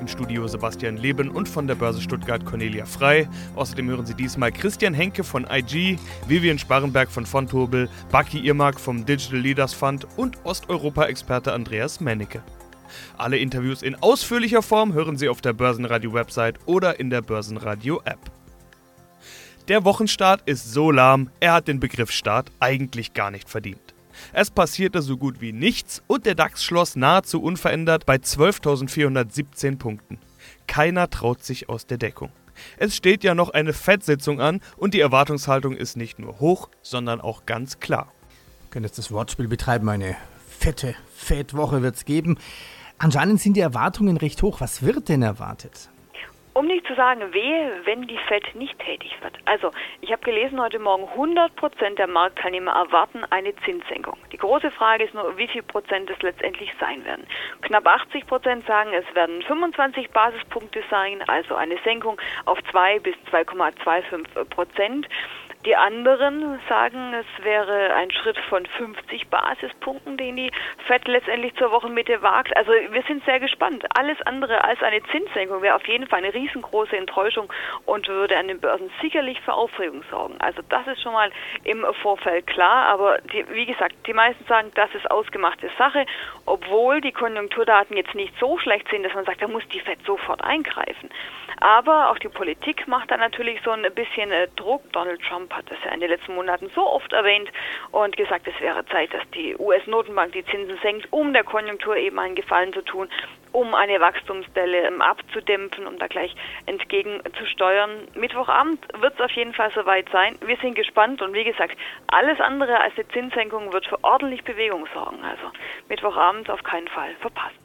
Im Studio Sebastian Leben und von der Börse Stuttgart Cornelia Frei. Außerdem hören Sie diesmal Christian Henke von IG, Vivian Sparrenberg von Fontobel, Baki Irmak vom Digital Leaders Fund und Osteuropa-Experte Andreas Mennecke. Alle Interviews in ausführlicher Form hören Sie auf der Börsenradio-Website oder in der Börsenradio-App. Der Wochenstart ist so lahm, er hat den Begriff Start eigentlich gar nicht verdient. Es passierte so gut wie nichts und der DAX schloss nahezu unverändert bei 12.417 Punkten. Keiner traut sich aus der Deckung. Es steht ja noch eine Fettsitzung an und die Erwartungshaltung ist nicht nur hoch, sondern auch ganz klar. Wir können jetzt das Wortspiel betreiben, eine fette Fettwoche wird es geben. Anscheinend sind die Erwartungen recht hoch. Was wird denn erwartet? Um nicht zu sagen, wehe, wenn die Fed nicht tätig wird. Also, ich habe gelesen heute Morgen, 100 Prozent der Marktteilnehmer erwarten eine Zinssenkung. Die große Frage ist nur, wie viel Prozent es letztendlich sein werden. Knapp 80 Prozent sagen, es werden 25 Basispunkte sein, also eine Senkung auf 2 bis 2,25 Prozent. Die anderen sagen, es wäre ein Schritt von 50 Basispunkten, den die FED letztendlich zur Wochenmitte wagt. Also wir sind sehr gespannt. Alles andere als eine Zinssenkung wäre auf jeden Fall eine riesengroße Enttäuschung und würde an den Börsen sicherlich für Aufregung sorgen. Also das ist schon mal im Vorfeld klar. Aber die, wie gesagt, die meisten sagen, das ist ausgemachte Sache, obwohl die Konjunkturdaten jetzt nicht so schlecht sind, dass man sagt, da muss die FED sofort eingreifen. Aber auch die Politik macht da natürlich so ein bisschen äh, Druck. Donald Trump hat das ja in den letzten Monaten so oft erwähnt und gesagt, es wäre Zeit, dass die US-Notenbank die Zinsen senkt, um der Konjunktur eben einen Gefallen zu tun, um eine Wachstumsdelle ähm, abzudämpfen, um da gleich entgegenzusteuern. Mittwochabend wird es auf jeden Fall soweit sein. Wir sind gespannt und wie gesagt, alles andere als eine Zinssenkung wird für ordentlich Bewegung sorgen. Also Mittwochabend auf keinen Fall verpassen.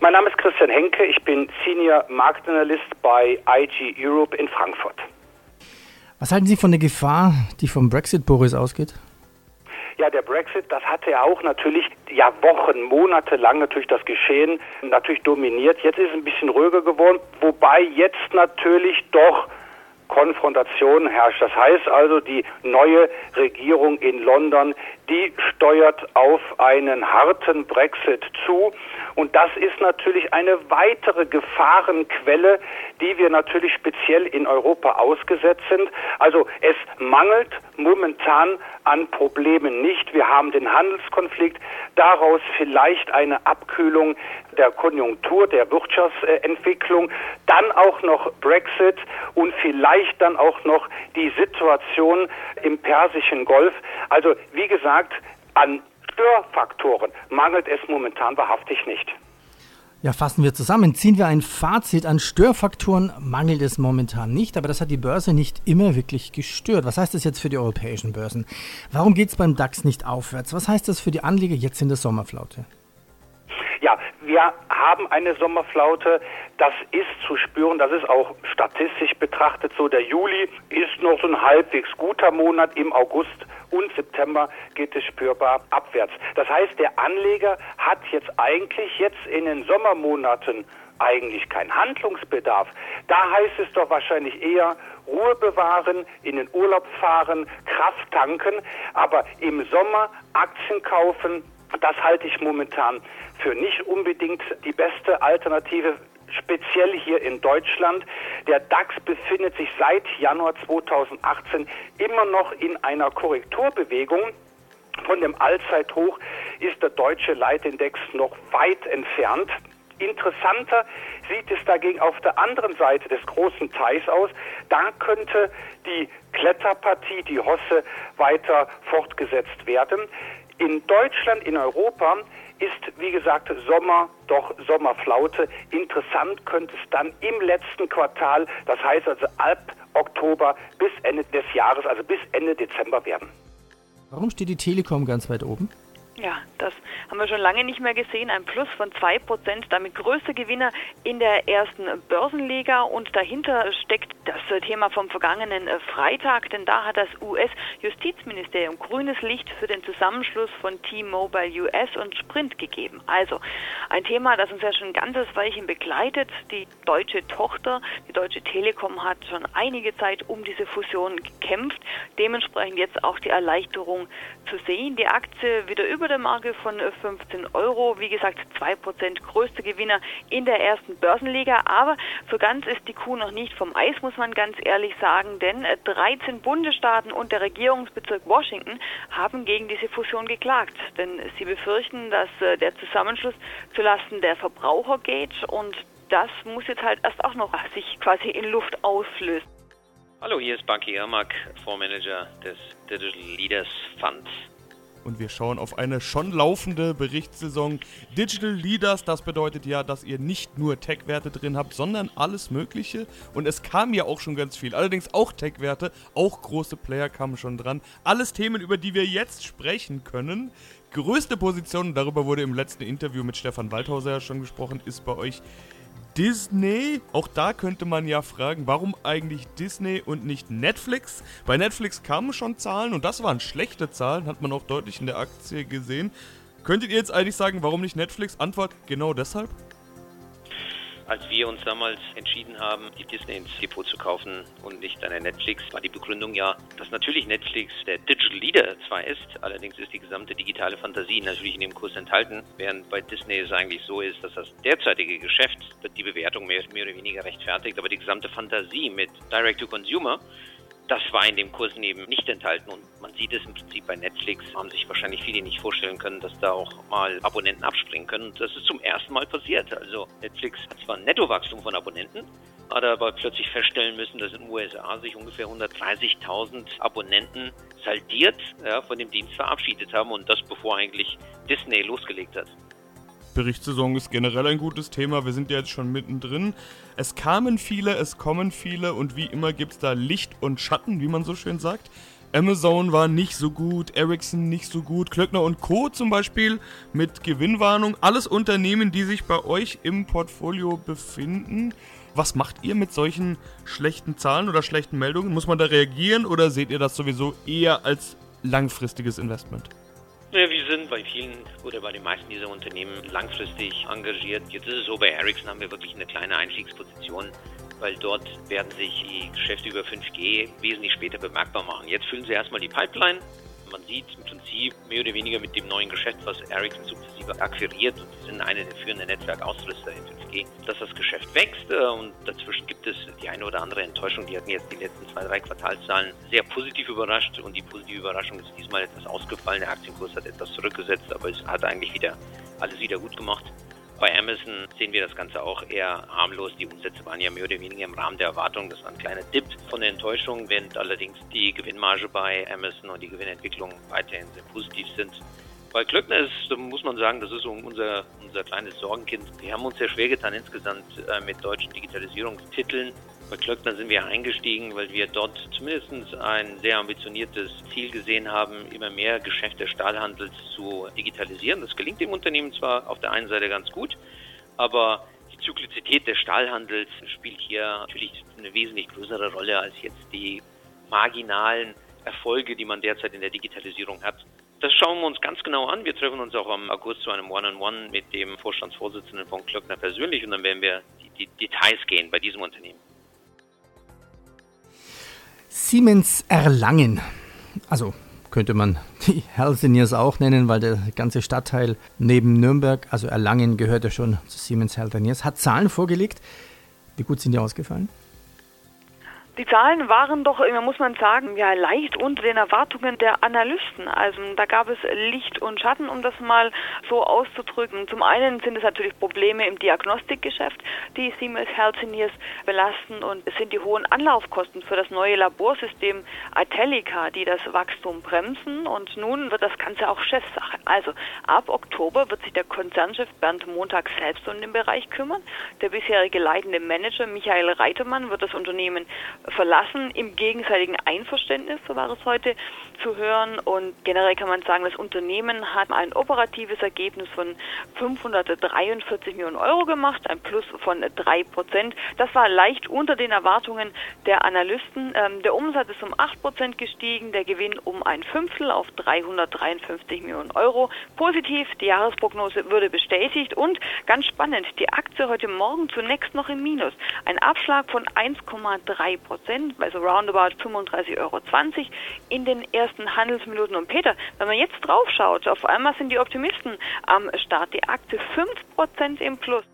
Mein Name ist Christian Henke, ich bin Senior Marktanalyst bei IG Europe in Frankfurt. Was halten Sie von der Gefahr, die vom Brexit, Boris, ausgeht? Ja, der Brexit, das hatte ja auch natürlich ja Wochen, Monate lang natürlich das Geschehen natürlich dominiert. Jetzt ist es ein bisschen ruhiger geworden, wobei jetzt natürlich doch Konfrontation herrscht. Das heißt also, die neue Regierung in London, die steuert auf einen harten Brexit zu. Und das ist natürlich eine weitere Gefahrenquelle, die wir natürlich speziell in Europa ausgesetzt sind. Also es mangelt momentan an Problemen nicht. Wir haben den Handelskonflikt, daraus vielleicht eine Abkühlung der Konjunktur, der Wirtschaftsentwicklung, dann auch noch Brexit und vielleicht dann auch noch die Situation im Persischen Golf. Also wie gesagt, an Störfaktoren mangelt es momentan wahrhaftig nicht. Ja, fassen wir zusammen. Ziehen wir ein Fazit an Störfaktoren, mangelt es momentan nicht, aber das hat die Börse nicht immer wirklich gestört. Was heißt das jetzt für die europäischen Börsen? Warum geht es beim DAX nicht aufwärts? Was heißt das für die Anleger jetzt in der Sommerflaute? Ja, wir haben eine Sommerflaute. Das ist zu spüren. Das ist auch statistisch betrachtet so. Der Juli ist noch so ein halbwegs guter Monat. Im August und September geht es spürbar abwärts. Das heißt, der Anleger hat jetzt eigentlich jetzt in den Sommermonaten eigentlich keinen Handlungsbedarf. Da heißt es doch wahrscheinlich eher Ruhe bewahren, in den Urlaub fahren, Kraft tanken, aber im Sommer Aktien kaufen, das halte ich momentan für nicht unbedingt die beste Alternative speziell hier in Deutschland. Der DAX befindet sich seit Januar 2018 immer noch in einer Korrekturbewegung. Von dem Allzeithoch ist der deutsche Leitindex noch weit entfernt. Interessanter sieht es dagegen auf der anderen Seite des großen Teils aus. Da könnte die Kletterpartie, die Hosse, weiter fortgesetzt werden. In Deutschland, in Europa ist, wie gesagt, Sommer, doch Sommerflaute. Interessant könnte es dann im letzten Quartal, das heißt also ab Oktober bis Ende des Jahres, also bis Ende Dezember werden. Warum steht die Telekom ganz weit oben? Ja, Das haben wir schon lange nicht mehr gesehen. Ein Plus von 2%, damit größter Gewinner in der ersten Börsenliga. Und dahinter steckt das Thema vom vergangenen Freitag, denn da hat das US-Justizministerium grünes Licht für den Zusammenschluss von T-Mobile US und Sprint gegeben. Also ein Thema, das uns ja schon ein ganzes Weilchen begleitet. Die deutsche Tochter, die Deutsche Telekom, hat schon einige Zeit um diese Fusion gekämpft. Dementsprechend jetzt auch die Erleichterung zu sehen. Die Aktie wieder über der Marke von 15 Euro. Wie gesagt, 2% größte Gewinner in der ersten Börsenliga. Aber so ganz ist die Kuh noch nicht vom Eis, muss man ganz ehrlich sagen, denn 13 Bundesstaaten und der Regierungsbezirk Washington haben gegen diese Fusion geklagt. Denn sie befürchten, dass äh, der Zusammenschluss zulasten der Verbraucher geht und das muss jetzt halt erst auch noch sich quasi in Luft auslösen. Hallo, hier ist Bucky Irmak, Fondsmanager des Digital Leaders Funds. Und wir schauen auf eine schon laufende Berichtssaison. Digital Leaders, das bedeutet ja, dass ihr nicht nur Tech-Werte drin habt, sondern alles Mögliche. Und es kam ja auch schon ganz viel. Allerdings auch Tech-Werte, auch große Player kamen schon dran. Alles Themen, über die wir jetzt sprechen können. Größte Position, darüber wurde im letzten Interview mit Stefan Waldhauser ja schon gesprochen, ist bei euch Disney. Auch da könnte man ja fragen, warum eigentlich Disney und nicht Netflix? Bei Netflix kamen schon Zahlen und das waren schlechte Zahlen, hat man auch deutlich in der Aktie gesehen. Könntet ihr jetzt eigentlich sagen, warum nicht Netflix? Antwort genau deshalb? Als wir uns damals entschieden haben, die Disney ins Depot zu kaufen und nicht eine Netflix, war die Begründung ja, dass natürlich Netflix der Digital Leader zwar ist, allerdings ist die gesamte digitale Fantasie natürlich in dem Kurs enthalten, während bei Disney es eigentlich so ist, dass das derzeitige Geschäft die Bewertung mehr, mehr oder weniger rechtfertigt, aber die gesamte Fantasie mit Direct-to-Consumer das war in dem Kursen eben nicht enthalten und man sieht es im Prinzip bei Netflix, haben sich wahrscheinlich viele nicht vorstellen können, dass da auch mal Abonnenten abspringen können. Und das ist zum ersten Mal passiert. Also Netflix hat zwar ein Nettowachstum von Abonnenten, hat aber plötzlich feststellen müssen, dass in den USA sich ungefähr 130.000 Abonnenten saldiert ja, von dem Dienst verabschiedet haben und das bevor eigentlich Disney losgelegt hat. Berichtssaison ist generell ein gutes Thema. Wir sind ja jetzt schon mittendrin. Es kamen viele, es kommen viele und wie immer gibt es da Licht und Schatten, wie man so schön sagt. Amazon war nicht so gut, Ericsson nicht so gut, Klöckner und Co. zum Beispiel mit Gewinnwarnung. Alles Unternehmen, die sich bei euch im Portfolio befinden. Was macht ihr mit solchen schlechten Zahlen oder schlechten Meldungen? Muss man da reagieren oder seht ihr das sowieso eher als langfristiges Investment? Ja, wir sind bei vielen oder bei den meisten dieser Unternehmen langfristig engagiert. Jetzt ist es so, bei Ericsson haben wir wirklich eine kleine Einstiegsposition, weil dort werden sich die Geschäfte über 5G wesentlich später bemerkbar machen. Jetzt füllen sie erstmal die Pipeline man sieht im Prinzip mehr oder weniger mit dem neuen Geschäft, was Ericsson sukzessive akquiriert und sie sind eine der führenden Netzwerkausrüster in 5G, dass das Geschäft wächst äh, und dazwischen gibt es die eine oder andere Enttäuschung. Die hatten jetzt die letzten zwei, drei Quartalszahlen sehr positiv überrascht und die positive Überraschung ist diesmal etwas ausgefallen. Der Aktienkurs hat etwas zurückgesetzt, aber es hat eigentlich wieder alles wieder gut gemacht. Bei Amazon sehen wir das Ganze auch eher harmlos. Die Umsätze waren ja mehr oder weniger im Rahmen der Erwartung. Das war ein kleiner Dip von der Enttäuschung, während allerdings die Gewinnmarge bei Amazon und die Gewinnentwicklung weiterhin sehr positiv sind. Bei Klöckner ist, muss man sagen, das ist unser, unser kleines Sorgenkind. Wir haben uns sehr schwer getan insgesamt äh, mit deutschen Digitalisierungstiteln. Bei Klöckner sind wir eingestiegen, weil wir dort zumindest ein sehr ambitioniertes Ziel gesehen haben, immer mehr Geschäft des Stahlhandels zu digitalisieren. Das gelingt dem Unternehmen zwar auf der einen Seite ganz gut, aber die Zyklizität des Stahlhandels spielt hier natürlich eine wesentlich größere Rolle als jetzt die marginalen Erfolge, die man derzeit in der Digitalisierung hat. Das schauen wir uns ganz genau an. Wir treffen uns auch am August zu einem One-on-One -on -One mit dem Vorstandsvorsitzenden von Klöckner persönlich und dann werden wir die, die Details gehen bei diesem Unternehmen. Siemens Erlangen. Also könnte man die Healthineers auch nennen, weil der ganze Stadtteil neben Nürnberg, also Erlangen, gehört ja schon zu Siemens Healthineers, hat Zahlen vorgelegt. Wie gut sind die ausgefallen? Die Zahlen waren doch, muss man sagen, ja leicht unter den Erwartungen der Analysten. Also da gab es Licht und Schatten, um das mal so auszudrücken. Zum einen sind es natürlich Probleme im Diagnostikgeschäft, die Siemens Healthineers belasten und es sind die hohen Anlaufkosten für das neue Laborsystem Italica, die das Wachstum bremsen und nun wird das Ganze auch Chefsache. Also ab Oktober wird sich der Konzernchef Bernd Montag selbst um den Bereich kümmern. Der bisherige leitende Manager Michael Reitemann wird das Unternehmen verlassen im gegenseitigen Einverständnis, so war es heute zu hören. Und generell kann man sagen, das Unternehmen hat ein operatives Ergebnis von 543 Millionen Euro gemacht, ein Plus von drei Prozent. Das war leicht unter den Erwartungen der Analysten. Ähm, der Umsatz ist um acht Prozent gestiegen, der Gewinn um ein Fünftel auf 353 Millionen Euro. Positiv, die Jahresprognose würde bestätigt und ganz spannend, die Aktie heute Morgen zunächst noch im Minus. Ein Abschlag von 1,3 Prozent, also roundabout 35,20 Euro in den ersten Handelsminuten. Und Peter, wenn man jetzt drauf schaut, auf einmal sind die Optimisten am Start. Die Aktie 5 Prozent im Plus.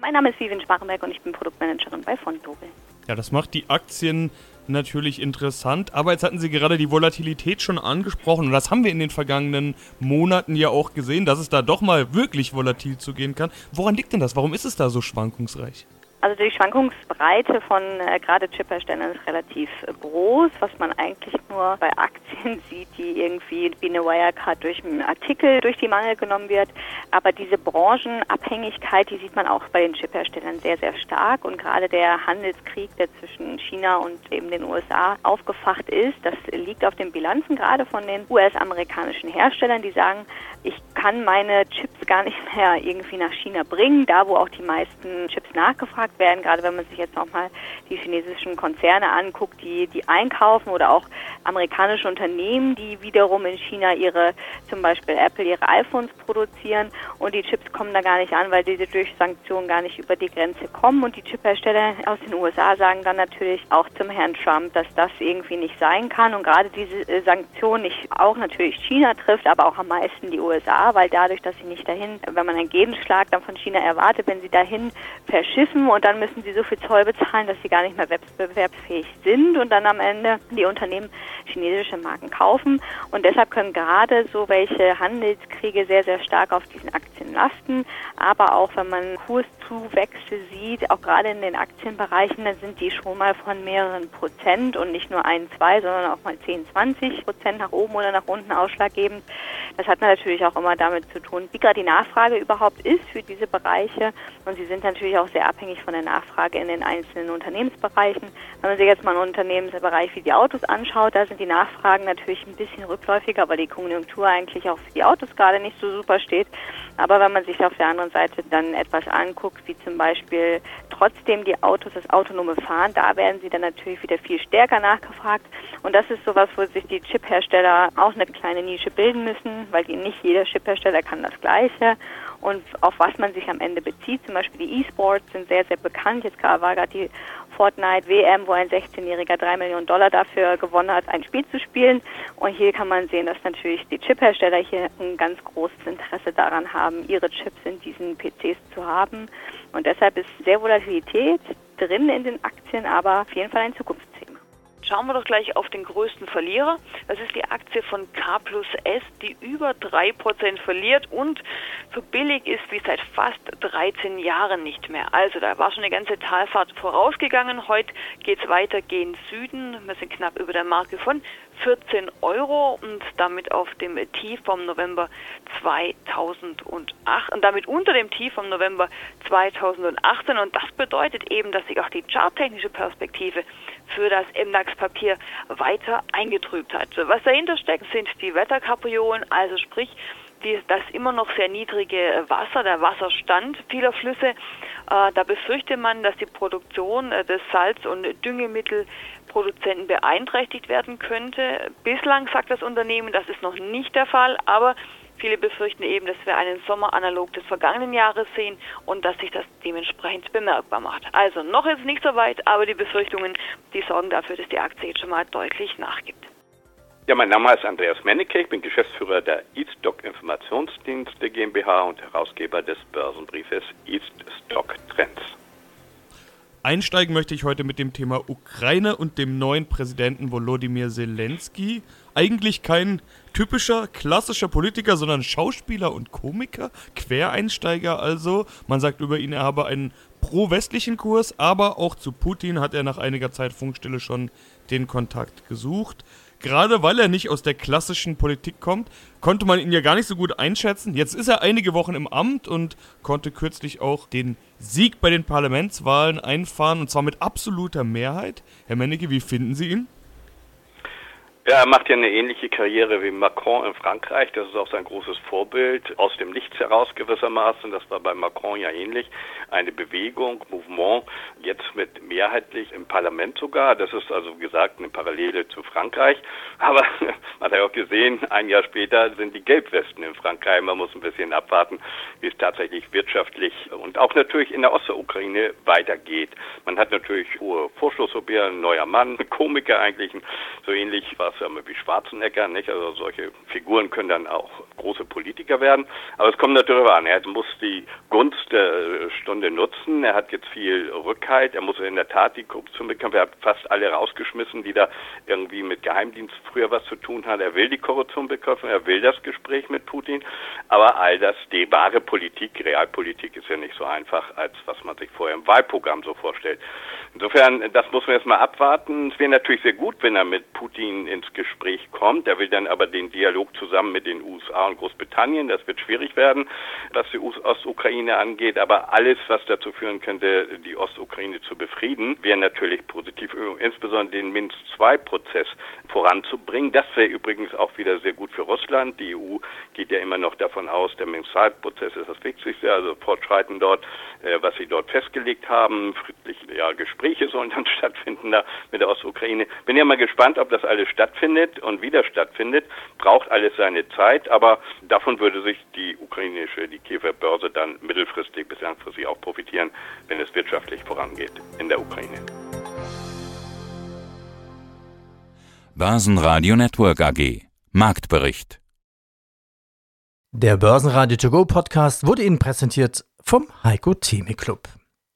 Mein Name ist Vivian Sparrenberg und ich bin Produktmanagerin bei Fontobel. Ja, das macht die Aktien natürlich interessant. Aber jetzt hatten Sie gerade die Volatilität schon angesprochen. Und das haben wir in den vergangenen Monaten ja auch gesehen, dass es da doch mal wirklich volatil zugehen kann. Woran liegt denn das? Warum ist es da so schwankungsreich? Also die Schwankungsbreite von äh, gerade Chipherstellern ist relativ äh, groß, was man eigentlich nur bei Aktien sieht, die irgendwie wie eine Wirecard durch einen Artikel durch die Mangel genommen wird. Aber diese Branchenabhängigkeit, die sieht man auch bei den Chipherstellern sehr, sehr stark. Und gerade der Handelskrieg, der zwischen China und eben den USA aufgefacht ist, das liegt auf den Bilanzen gerade von den US-amerikanischen Herstellern, die sagen, ich kann meine Chips gar nicht mehr irgendwie nach China bringen, da wo auch die meisten Chips nachgefragt werden, gerade wenn man sich jetzt nochmal die chinesischen Konzerne anguckt, die, die einkaufen oder auch amerikanische Unternehmen, die wiederum in China ihre, zum Beispiel Apple, ihre iPhones produzieren und die Chips kommen da gar nicht an, weil diese durch Sanktionen gar nicht über die Grenze kommen und die Chiphersteller aus den USA sagen dann natürlich auch zum Herrn Trump, dass das irgendwie nicht sein kann und gerade diese äh, Sanktion nicht auch natürlich China trifft, aber auch am meisten die. USA, weil dadurch, dass sie nicht dahin, wenn man einen Gegenschlag dann von China erwartet, wenn sie dahin verschiffen und dann müssen sie so viel Zoll bezahlen, dass sie gar nicht mehr wettbewerbsfähig sind und dann am Ende die Unternehmen chinesische Marken kaufen. Und deshalb können gerade so welche Handelskriege sehr, sehr stark auf diesen Aktien lasten. Aber auch wenn man Kurszuwächse sieht, auch gerade in den Aktienbereichen, dann sind die schon mal von mehreren Prozent und nicht nur ein, zwei, sondern auch mal 10, 20 Prozent nach oben oder nach unten ausschlaggebend. Das hat natürlich auch immer damit zu tun, wie gerade die Nachfrage überhaupt ist für diese Bereiche. Und sie sind natürlich auch sehr abhängig von der Nachfrage in den einzelnen Unternehmensbereichen. Wenn man sich jetzt mal einen Unternehmensbereich wie die Autos anschaut, da sind die Nachfragen natürlich ein bisschen rückläufiger, weil die Konjunktur eigentlich auch für die Autos gerade nicht so super steht. Aber wenn man sich auf der anderen Seite dann etwas anguckt, wie zum Beispiel trotzdem die Autos, das autonome Fahren, da werden sie dann natürlich wieder viel stärker nachgefragt. Und das ist sowas, wo sich die Chiphersteller auch eine kleine Nische bilden müssen, weil nicht jeder Chiphersteller kann das Gleiche. Und auf was man sich am Ende bezieht, zum Beispiel die E-Sports sind sehr, sehr bekannt. Jetzt war gerade die Fortnite WM, wo ein 16-Jähriger drei Millionen Dollar dafür gewonnen hat, ein Spiel zu spielen. Und hier kann man sehen, dass natürlich die Chiphersteller hier ein ganz großes Interesse daran haben, ihre Chips in diesen PCs zu haben. Und deshalb ist sehr Volatilität drin in den Aktien, aber auf jeden Fall ein Zukunftsthema. Schauen wir doch gleich auf den größten Verlierer. Das ist die Aktie von K plus S, die über 3% verliert und so billig ist wie seit fast 13 Jahren nicht mehr. Also da war schon eine ganze Talfahrt vorausgegangen. Heute geht es weiter gen Süden. Wir sind knapp über der Marke von 14 Euro und damit auf dem Tief vom November 2008 und damit unter dem Tief vom November 2018 und das bedeutet eben, dass sich auch die charttechnische Perspektive für das MDAX-Papier weiter eingetrübt hat. Was dahinter steckt, sind die Wetterkapriolen, also sprich die, das immer noch sehr niedrige Wasser, der Wasserstand vieler Flüsse. Äh, da befürchtet man, dass die Produktion äh, des Salz- und Düngemittelproduzenten beeinträchtigt werden könnte. Bislang sagt das Unternehmen, das ist noch nicht der Fall, aber Viele befürchten eben, dass wir einen Sommer analog des vergangenen Jahres sehen und dass sich das dementsprechend bemerkbar macht. Also noch ist nicht so weit, aber die Befürchtungen, die sorgen dafür, dass die Aktie jetzt schon mal deutlich nachgibt. Ja, mein Name ist Andreas Mennecke, ich bin Geschäftsführer der Eaststock Informationsdienste GmbH und Herausgeber des Börsenbriefes Trends. Einsteigen möchte ich heute mit dem Thema Ukraine und dem neuen Präsidenten Volodymyr Zelensky. Eigentlich kein typischer, klassischer Politiker, sondern Schauspieler und Komiker, Quereinsteiger also. Man sagt über ihn, er habe einen pro-westlichen Kurs, aber auch zu Putin hat er nach einiger Zeit Funkstille schon den Kontakt gesucht. Gerade weil er nicht aus der klassischen Politik kommt, konnte man ihn ja gar nicht so gut einschätzen. Jetzt ist er einige Wochen im Amt und konnte kürzlich auch den Sieg bei den Parlamentswahlen einfahren und zwar mit absoluter Mehrheit. Herr Mennecke, wie finden Sie ihn? Ja, er macht ja eine ähnliche Karriere wie Macron in Frankreich. Das ist auch sein großes Vorbild. Aus dem Nichts heraus gewissermaßen. Das war bei Macron ja ähnlich. Eine Bewegung, Mouvement, jetzt mit mehrheitlich im Parlament sogar. Das ist also gesagt eine Parallele zu Frankreich. Aber man hat ja auch gesehen, ein Jahr später sind die Gelbwesten in Frankreich. Man muss ein bisschen abwarten, wie es tatsächlich wirtschaftlich und auch natürlich in der Ostukraine weitergeht. Man hat natürlich hohe Vorschusslorbeeren, neuer Mann, Komiker eigentlich, so ähnlich was Firma wie Schwarzenegger, nicht? Also solche Figuren können dann auch große Politiker werden. Aber es kommt natürlich an. Er muss die Gunst der Stunde nutzen. Er hat jetzt viel Rückhalt. Er muss in der Tat die Korruption bekämpfen. Er hat fast alle rausgeschmissen, die da irgendwie mit Geheimdienst früher was zu tun haben. Er will die Korruption bekämpfen. Er will das Gespräch mit Putin. Aber all das, die wahre Politik, Realpolitik ist ja nicht so einfach, als was man sich vorher im Wahlprogramm so vorstellt. Insofern, das muss man jetzt mal abwarten. Es wäre natürlich sehr gut, wenn er mit Putin ins Gespräch kommt. Er will dann aber den Dialog zusammen mit den USA und Großbritannien. Das wird schwierig werden, was die Ostukraine angeht. Aber alles, was dazu führen könnte, die Ostukraine zu befrieden, wäre natürlich positiv, insbesondere den Minsk-II-Prozess voranzubringen. Das wäre übrigens auch wieder sehr gut für Russland. Die EU geht ja immer noch davon aus, der Minsk-II-Prozess ist das Wichtigste, also Fortschreiten dort, äh, was sie dort festgelegt haben. Friedliche ja, Gespräche sollen dann stattfinden da mit der Ostukraine. Bin ja mal gespannt, ob das alles stattfindet und wieder stattfindet. Braucht alles seine Zeit, aber davon würde sich die ukrainische, die Kiewer Börse dann mittelfristig bis langfristig auch profitieren, wenn es wirtschaftlich vorangeht in der Ukraine. Börsenradio Network AG Marktbericht Der Börsenradio To Go Podcast wurde Ihnen präsentiert vom Heiko Theme Club.